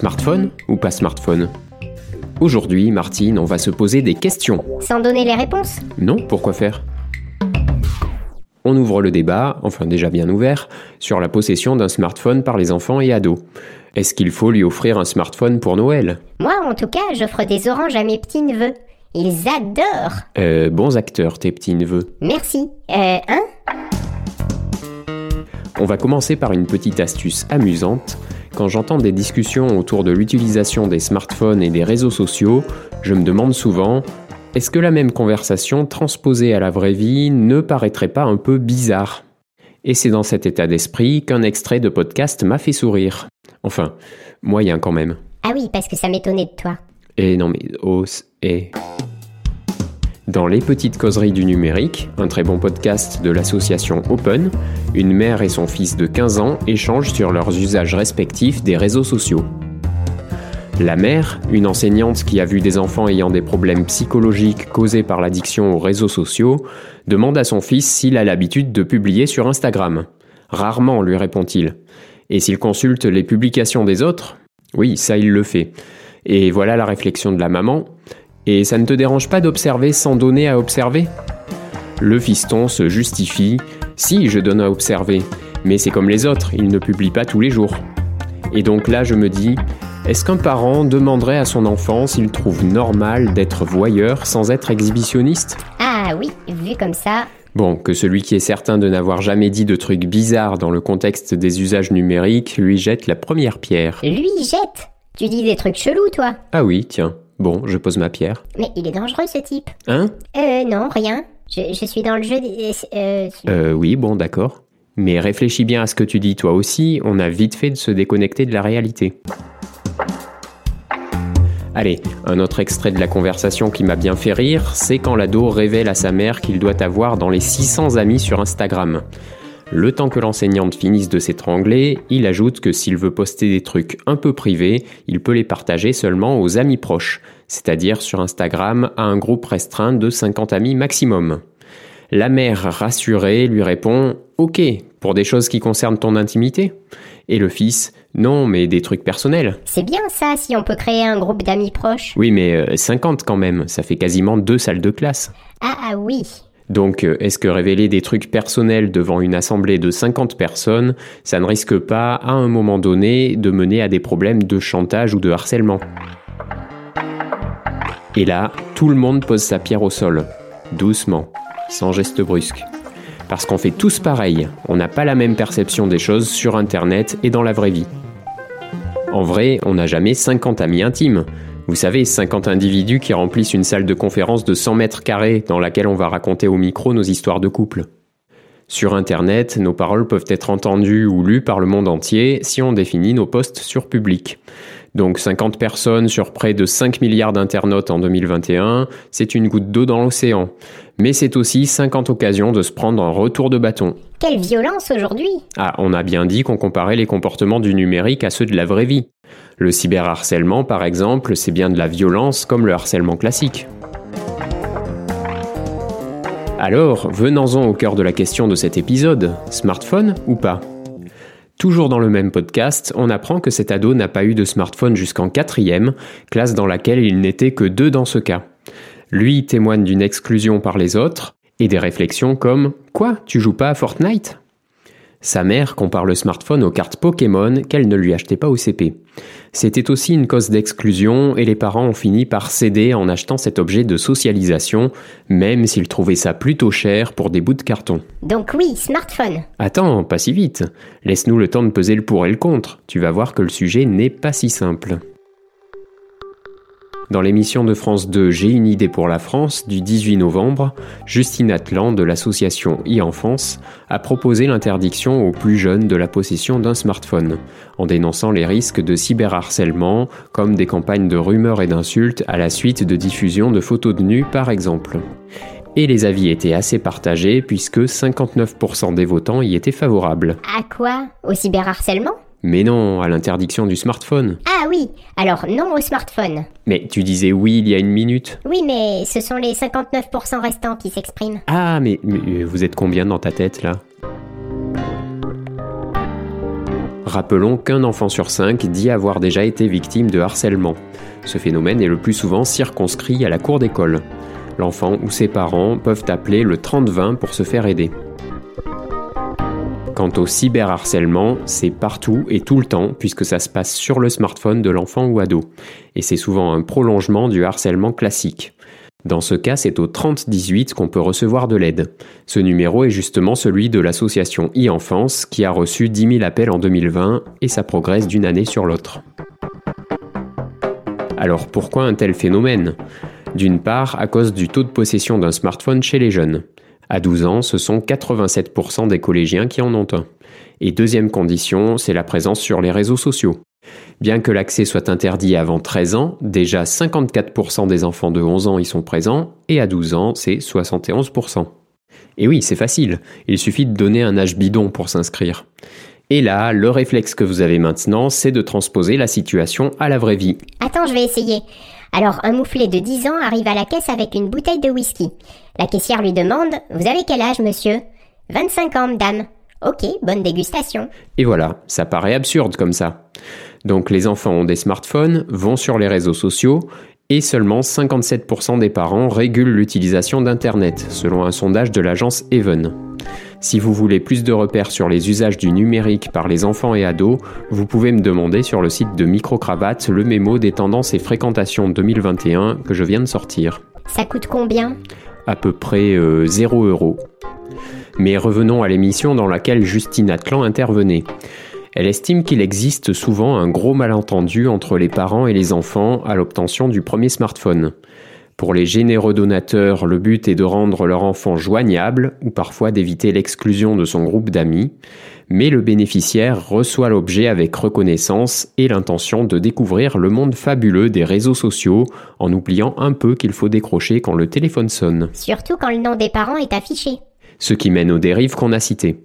Smartphone ou pas smartphone? Aujourd'hui, Martine, on va se poser des questions. Sans donner les réponses? Non, pourquoi faire? On ouvre le débat, enfin déjà bien ouvert, sur la possession d'un smartphone par les enfants et ados. Est-ce qu'il faut lui offrir un smartphone pour Noël? Moi, en tout cas, j'offre des oranges à mes petits neveux. Ils adorent Euh, bons acteurs, tes petits neveux. Merci. Euh, hein On va commencer par une petite astuce amusante. Quand j'entends des discussions autour de l'utilisation des smartphones et des réseaux sociaux, je me demande souvent est-ce que la même conversation transposée à la vraie vie ne paraîtrait pas un peu bizarre? Et c'est dans cet état d'esprit qu'un extrait de podcast m'a fait sourire. Enfin, moyen quand même. Ah oui, parce que ça m'étonnait de toi. Et non mais os et dans Les Petites Causeries du Numérique, un très bon podcast de l'association Open, une mère et son fils de 15 ans échangent sur leurs usages respectifs des réseaux sociaux. La mère, une enseignante qui a vu des enfants ayant des problèmes psychologiques causés par l'addiction aux réseaux sociaux, demande à son fils s'il a l'habitude de publier sur Instagram. Rarement, lui répond-il. Et s'il consulte les publications des autres? Oui, ça il le fait. Et voilà la réflexion de la maman. Et ça ne te dérange pas d'observer sans donner à observer? Le fiston se justifie. Si, je donne à observer. Mais c'est comme les autres, il ne publie pas tous les jours. Et donc là, je me dis, est-ce qu'un parent demanderait à son enfant s'il trouve normal d'être voyeur sans être exhibitionniste? Ah oui, vu comme ça. Bon, que celui qui est certain de n'avoir jamais dit de trucs bizarres dans le contexte des usages numériques lui jette la première pierre. Lui jette? Tu dis des trucs chelous, toi Ah oui, tiens. Bon, je pose ma pierre. Mais il est dangereux, ce type. Hein? Euh, non, rien. Je, je suis dans le jeu des... Euh, Euh, oui, bon, d'accord. Mais réfléchis bien à ce que tu dis toi aussi, on a vite fait de se déconnecter de la réalité. Allez, un autre extrait de la conversation qui m'a bien fait rire, c'est quand l'ado révèle à sa mère qu'il doit avoir dans les 600 amis sur Instagram. Le temps que l'enseignante finisse de s'étrangler, il ajoute que s'il veut poster des trucs un peu privés, il peut les partager seulement aux amis proches, c'est-à-dire sur Instagram à un groupe restreint de 50 amis maximum. La mère, rassurée, lui répond Ok, pour des choses qui concernent ton intimité? Et le fils Non, mais des trucs personnels. C'est bien ça, si on peut créer un groupe d'amis proches. Oui, mais euh, 50 quand même, ça fait quasiment deux salles de classe. Ah, ah oui. Donc, euh, est-ce que révéler des trucs personnels devant une assemblée de 50 personnes, ça ne risque pas, à un moment donné, de mener à des problèmes de chantage ou de harcèlement? Et là, tout le monde pose sa pierre au sol, doucement, sans geste brusque. Parce qu'on fait tous pareil, on n'a pas la même perception des choses sur Internet et dans la vraie vie. En vrai, on n'a jamais 50 amis intimes. Vous savez, 50 individus qui remplissent une salle de conférence de 100 mètres carrés dans laquelle on va raconter au micro nos histoires de couple. Sur Internet, nos paroles peuvent être entendues ou lues par le monde entier si on définit nos posts sur public. Donc 50 personnes sur près de 5 milliards d'internautes en 2021, c'est une goutte d'eau dans l'océan. Mais c'est aussi 50 occasions de se prendre un retour de bâton. Quelle violence aujourd'hui Ah, on a bien dit qu'on comparait les comportements du numérique à ceux de la vraie vie. Le cyberharcèlement, par exemple, c'est bien de la violence comme le harcèlement classique. Alors, venons-en au cœur de la question de cet épisode. Smartphone ou pas? Toujours dans le même podcast, on apprend que cet ado n'a pas eu de smartphone jusqu'en quatrième, classe dans laquelle il n'était que deux dans ce cas. Lui témoigne d'une exclusion par les autres, et des réflexions comme Quoi, tu joues pas à Fortnite? Sa mère compare le smartphone aux cartes Pokémon qu'elle ne lui achetait pas au CP. C'était aussi une cause d'exclusion et les parents ont fini par céder en achetant cet objet de socialisation, même s'ils trouvaient ça plutôt cher pour des bouts de carton. Donc oui, smartphone. Attends, pas si vite. Laisse-nous le temps de peser le pour et le contre. Tu vas voir que le sujet n'est pas si simple. Dans l'émission de France 2 J'ai une idée pour la France du 18 novembre, Justine Atlan de l'association e-enfance a proposé l'interdiction aux plus jeunes de la possession d'un smartphone, en dénonçant les risques de cyberharcèlement, comme des campagnes de rumeurs et d'insultes à la suite de diffusion de photos de nus par exemple. Et les avis étaient assez partagés puisque 59% des votants y étaient favorables. À quoi? Au cyberharcèlement? Mais non, à l'interdiction du smartphone. Ah oui, alors non au smartphone. Mais tu disais oui il y a une minute. Oui, mais ce sont les 59% restants qui s'expriment. Ah, mais, mais vous êtes combien dans ta tête là? Rappelons qu'un enfant sur cinq dit avoir déjà été victime de harcèlement. Ce phénomène est le plus souvent circonscrit à la cour d'école. L'enfant ou ses parents peuvent appeler le 30-20 pour se faire aider. Quant au cyberharcèlement, c'est partout et tout le temps puisque ça se passe sur le smartphone de l'enfant ou ado. Et c'est souvent un prolongement du harcèlement classique. Dans ce cas, c'est au 3018 qu'on peut recevoir de l'aide. Ce numéro est justement celui de l'association e-enfance qui a reçu 10 000 appels en 2020 et ça progresse d'une année sur l'autre. Alors pourquoi un tel phénomène? D'une part, à cause du taux de possession d'un smartphone chez les jeunes. À 12 ans, ce sont 87% des collégiens qui en ont un. Et deuxième condition, c'est la présence sur les réseaux sociaux. Bien que l'accès soit interdit avant 13 ans, déjà 54% des enfants de 11 ans y sont présents, et à 12 ans, c'est 71%. Et oui, c'est facile, il suffit de donner un âge bidon pour s'inscrire. Et là, le réflexe que vous avez maintenant, c'est de transposer la situation à la vraie vie. Attends, je vais essayer. Alors, un mouflet de 10 ans arrive à la caisse avec une bouteille de whisky. La caissière lui demande Vous avez quel âge, monsieur? 25 ans, madame. Ok, bonne dégustation. Et voilà, ça paraît absurde comme ça. Donc les enfants ont des smartphones, vont sur les réseaux sociaux, et seulement 57% des parents régulent l'utilisation d'Internet, selon un sondage de l'agence Even. Si vous voulez plus de repères sur les usages du numérique par les enfants et ados, vous pouvez me demander sur le site de Microcravate le mémo des tendances et fréquentations 2021 que je viens de sortir. Ça coûte combien? À peu près 0 euh, euros. Mais revenons à l'émission dans laquelle Justine Atlan intervenait. Elle estime qu'il existe souvent un gros malentendu entre les parents et les enfants à l'obtention du premier smartphone. Pour les généreux donateurs, le but est de rendre leur enfant joignable ou parfois d'éviter l'exclusion de son groupe d'amis, mais le bénéficiaire reçoit l'objet avec reconnaissance et l'intention de découvrir le monde fabuleux des réseaux sociaux en oubliant un peu qu'il faut décrocher quand le téléphone sonne. Surtout quand le nom des parents est affiché. Ce qui mène aux dérives qu'on a citées.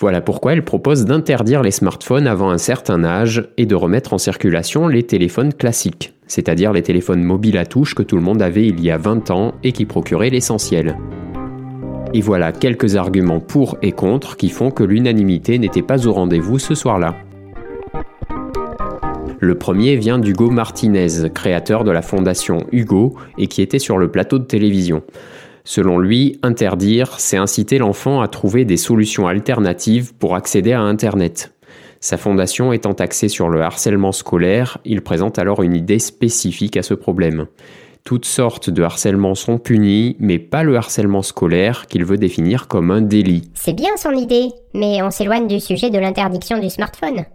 Voilà pourquoi elle propose d'interdire les smartphones avant un certain âge et de remettre en circulation les téléphones classiques, c'est-à-dire les téléphones mobiles à touche que tout le monde avait il y a 20 ans et qui procuraient l'essentiel. Et voilà quelques arguments pour et contre qui font que l'unanimité n'était pas au rendez-vous ce soir-là. Le premier vient d'Hugo Martinez, créateur de la fondation Hugo et qui était sur le plateau de télévision. Selon lui, interdire, c'est inciter l'enfant à trouver des solutions alternatives pour accéder à Internet. Sa fondation étant axée sur le harcèlement scolaire, il présente alors une idée spécifique à ce problème. Toutes sortes de harcèlements sont punis, mais pas le harcèlement scolaire qu'il veut définir comme un délit. C'est bien son idée, mais on s'éloigne du sujet de l'interdiction du smartphone.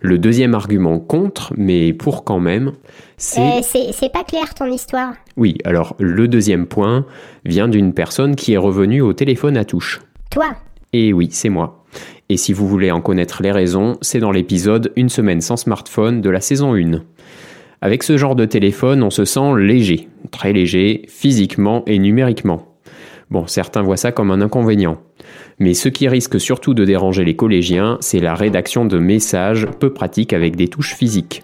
Le deuxième argument contre, mais pour quand même, c'est... Euh, c'est pas clair ton histoire. Oui, alors le deuxième point vient d'une personne qui est revenue au téléphone à touche. Toi Et oui, c'est moi. Et si vous voulez en connaître les raisons, c'est dans l'épisode Une semaine sans smartphone de la saison 1. Avec ce genre de téléphone, on se sent léger, très léger, physiquement et numériquement. Bon, certains voient ça comme un inconvénient. Mais ce qui risque surtout de déranger les collégiens, c'est la rédaction de messages peu pratiques avec des touches physiques.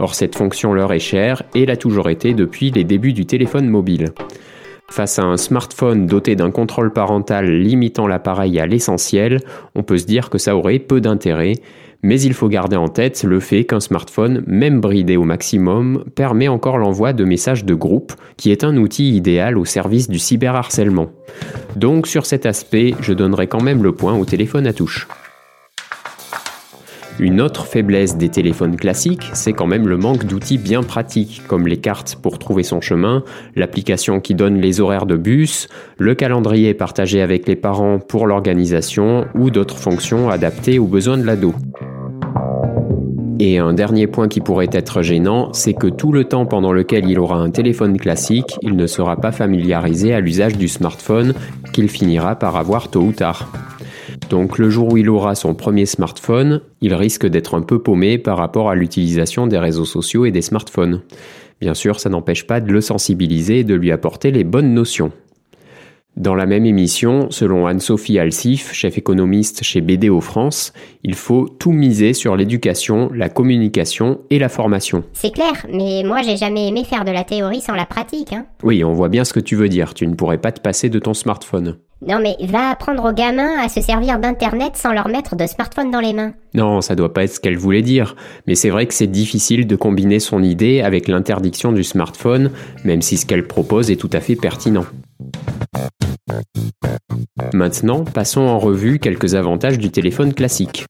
Or cette fonction leur est chère et l'a toujours été depuis les débuts du téléphone mobile. Face à un smartphone doté d'un contrôle parental limitant l'appareil à l'essentiel, on peut se dire que ça aurait peu d'intérêt, mais il faut garder en tête le fait qu'un smartphone, même bridé au maximum, permet encore l'envoi de messages de groupe, qui est un outil idéal au service du cyberharcèlement. Donc sur cet aspect, je donnerai quand même le point au téléphone à touche. Une autre faiblesse des téléphones classiques, c'est quand même le manque d'outils bien pratiques, comme les cartes pour trouver son chemin, l'application qui donne les horaires de bus, le calendrier partagé avec les parents pour l'organisation ou d'autres fonctions adaptées aux besoins de l'ado. Et un dernier point qui pourrait être gênant, c'est que tout le temps pendant lequel il aura un téléphone classique, il ne sera pas familiarisé à l'usage du smartphone qu'il finira par avoir tôt ou tard. Donc le jour où il aura son premier smartphone, il risque d'être un peu paumé par rapport à l'utilisation des réseaux sociaux et des smartphones. Bien sûr, ça n'empêche pas de le sensibiliser et de lui apporter les bonnes notions. Dans la même émission, selon Anne-Sophie Alsif, chef économiste chez BDO France, il faut tout miser sur l'éducation, la communication et la formation. C'est clair, mais moi j'ai jamais aimé faire de la théorie sans la pratique. Hein. Oui, on voit bien ce que tu veux dire, tu ne pourrais pas te passer de ton smartphone. Non mais va apprendre aux gamins à se servir d'Internet sans leur mettre de smartphone dans les mains. Non, ça doit pas être ce qu'elle voulait dire, mais c'est vrai que c'est difficile de combiner son idée avec l'interdiction du smartphone, même si ce qu'elle propose est tout à fait pertinent. Maintenant, passons en revue quelques avantages du téléphone classique.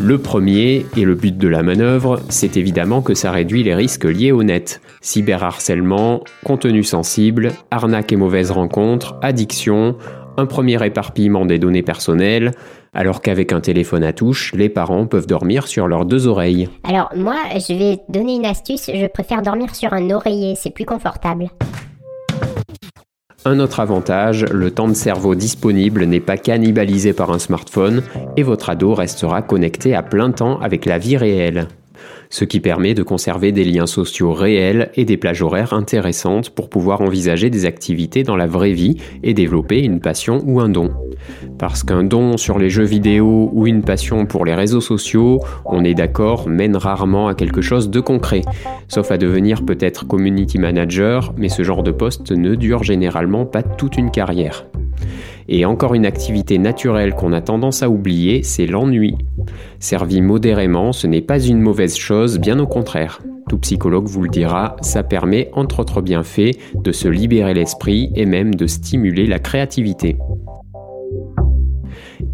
Le premier, et le but de la manœuvre, c'est évidemment que ça réduit les risques liés au net. Cyberharcèlement, contenu sensible, arnaque et mauvaises rencontres, addiction, un premier éparpillement des données personnelles, alors qu'avec un téléphone à touche, les parents peuvent dormir sur leurs deux oreilles. Alors moi, je vais donner une astuce, je préfère dormir sur un oreiller, c'est plus confortable. Un autre avantage, le temps de cerveau disponible n'est pas cannibalisé par un smartphone et votre ado restera connecté à plein temps avec la vie réelle ce qui permet de conserver des liens sociaux réels et des plages horaires intéressantes pour pouvoir envisager des activités dans la vraie vie et développer une passion ou un don. Parce qu'un don sur les jeux vidéo ou une passion pour les réseaux sociaux, on est d'accord, mène rarement à quelque chose de concret, sauf à devenir peut-être community manager, mais ce genre de poste ne dure généralement pas toute une carrière. Et encore une activité naturelle qu'on a tendance à oublier, c'est l'ennui. Servi modérément, ce n'est pas une mauvaise chose, bien au contraire. Tout psychologue vous le dira, ça permet, entre autres bienfaits, de se libérer l'esprit et même de stimuler la créativité.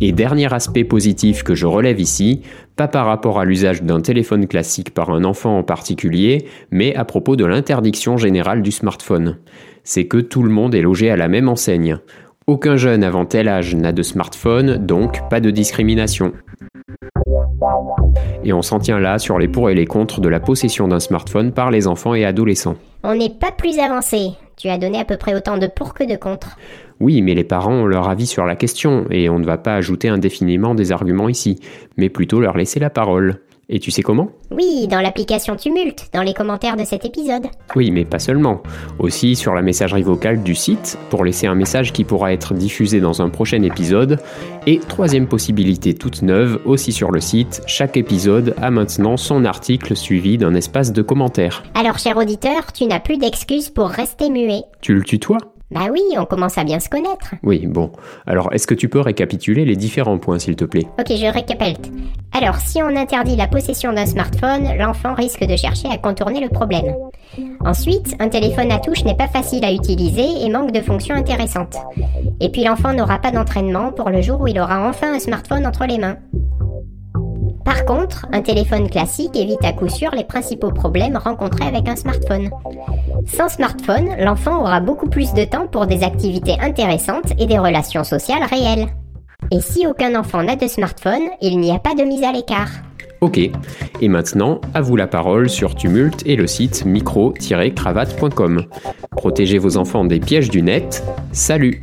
Et dernier aspect positif que je relève ici, pas par rapport à l'usage d'un téléphone classique par un enfant en particulier, mais à propos de l'interdiction générale du smartphone. C'est que tout le monde est logé à la même enseigne. Aucun jeune avant tel âge n'a de smartphone, donc pas de discrimination. Et on s'en tient là sur les pour et les contre de la possession d'un smartphone par les enfants et adolescents. On n'est pas plus avancé. Tu as donné à peu près autant de pour que de contre. Oui, mais les parents ont leur avis sur la question, et on ne va pas ajouter indéfiniment des arguments ici, mais plutôt leur laisser la parole. Et tu sais comment? Oui, dans l'application Tumult, dans les commentaires de cet épisode. Oui, mais pas seulement. Aussi sur la messagerie vocale du site, pour laisser un message qui pourra être diffusé dans un prochain épisode. Et troisième possibilité toute neuve, aussi sur le site, chaque épisode a maintenant son article suivi d'un espace de commentaires. Alors, cher auditeur, tu n'as plus d'excuses pour rester muet. Tu le tutoies? Bah oui, on commence à bien se connaître. Oui, bon. Alors, est-ce que tu peux récapituler les différents points, s'il te plaît? Ok, je récapitule. Alors, si on interdit la possession d'un smartphone, l'enfant risque de chercher à contourner le problème. Ensuite, un téléphone à touche n'est pas facile à utiliser et manque de fonctions intéressantes. Et puis l'enfant n'aura pas d'entraînement pour le jour où il aura enfin un smartphone entre les mains. Par contre, un téléphone classique évite à coup sûr les principaux problèmes rencontrés avec un smartphone. Sans smartphone, l'enfant aura beaucoup plus de temps pour des activités intéressantes et des relations sociales réelles. Et si aucun enfant n'a de smartphone, il n'y a pas de mise à l'écart. Ok, et maintenant, à vous la parole sur Tumult et le site micro-cravate.com. Protégez vos enfants des pièges du net. Salut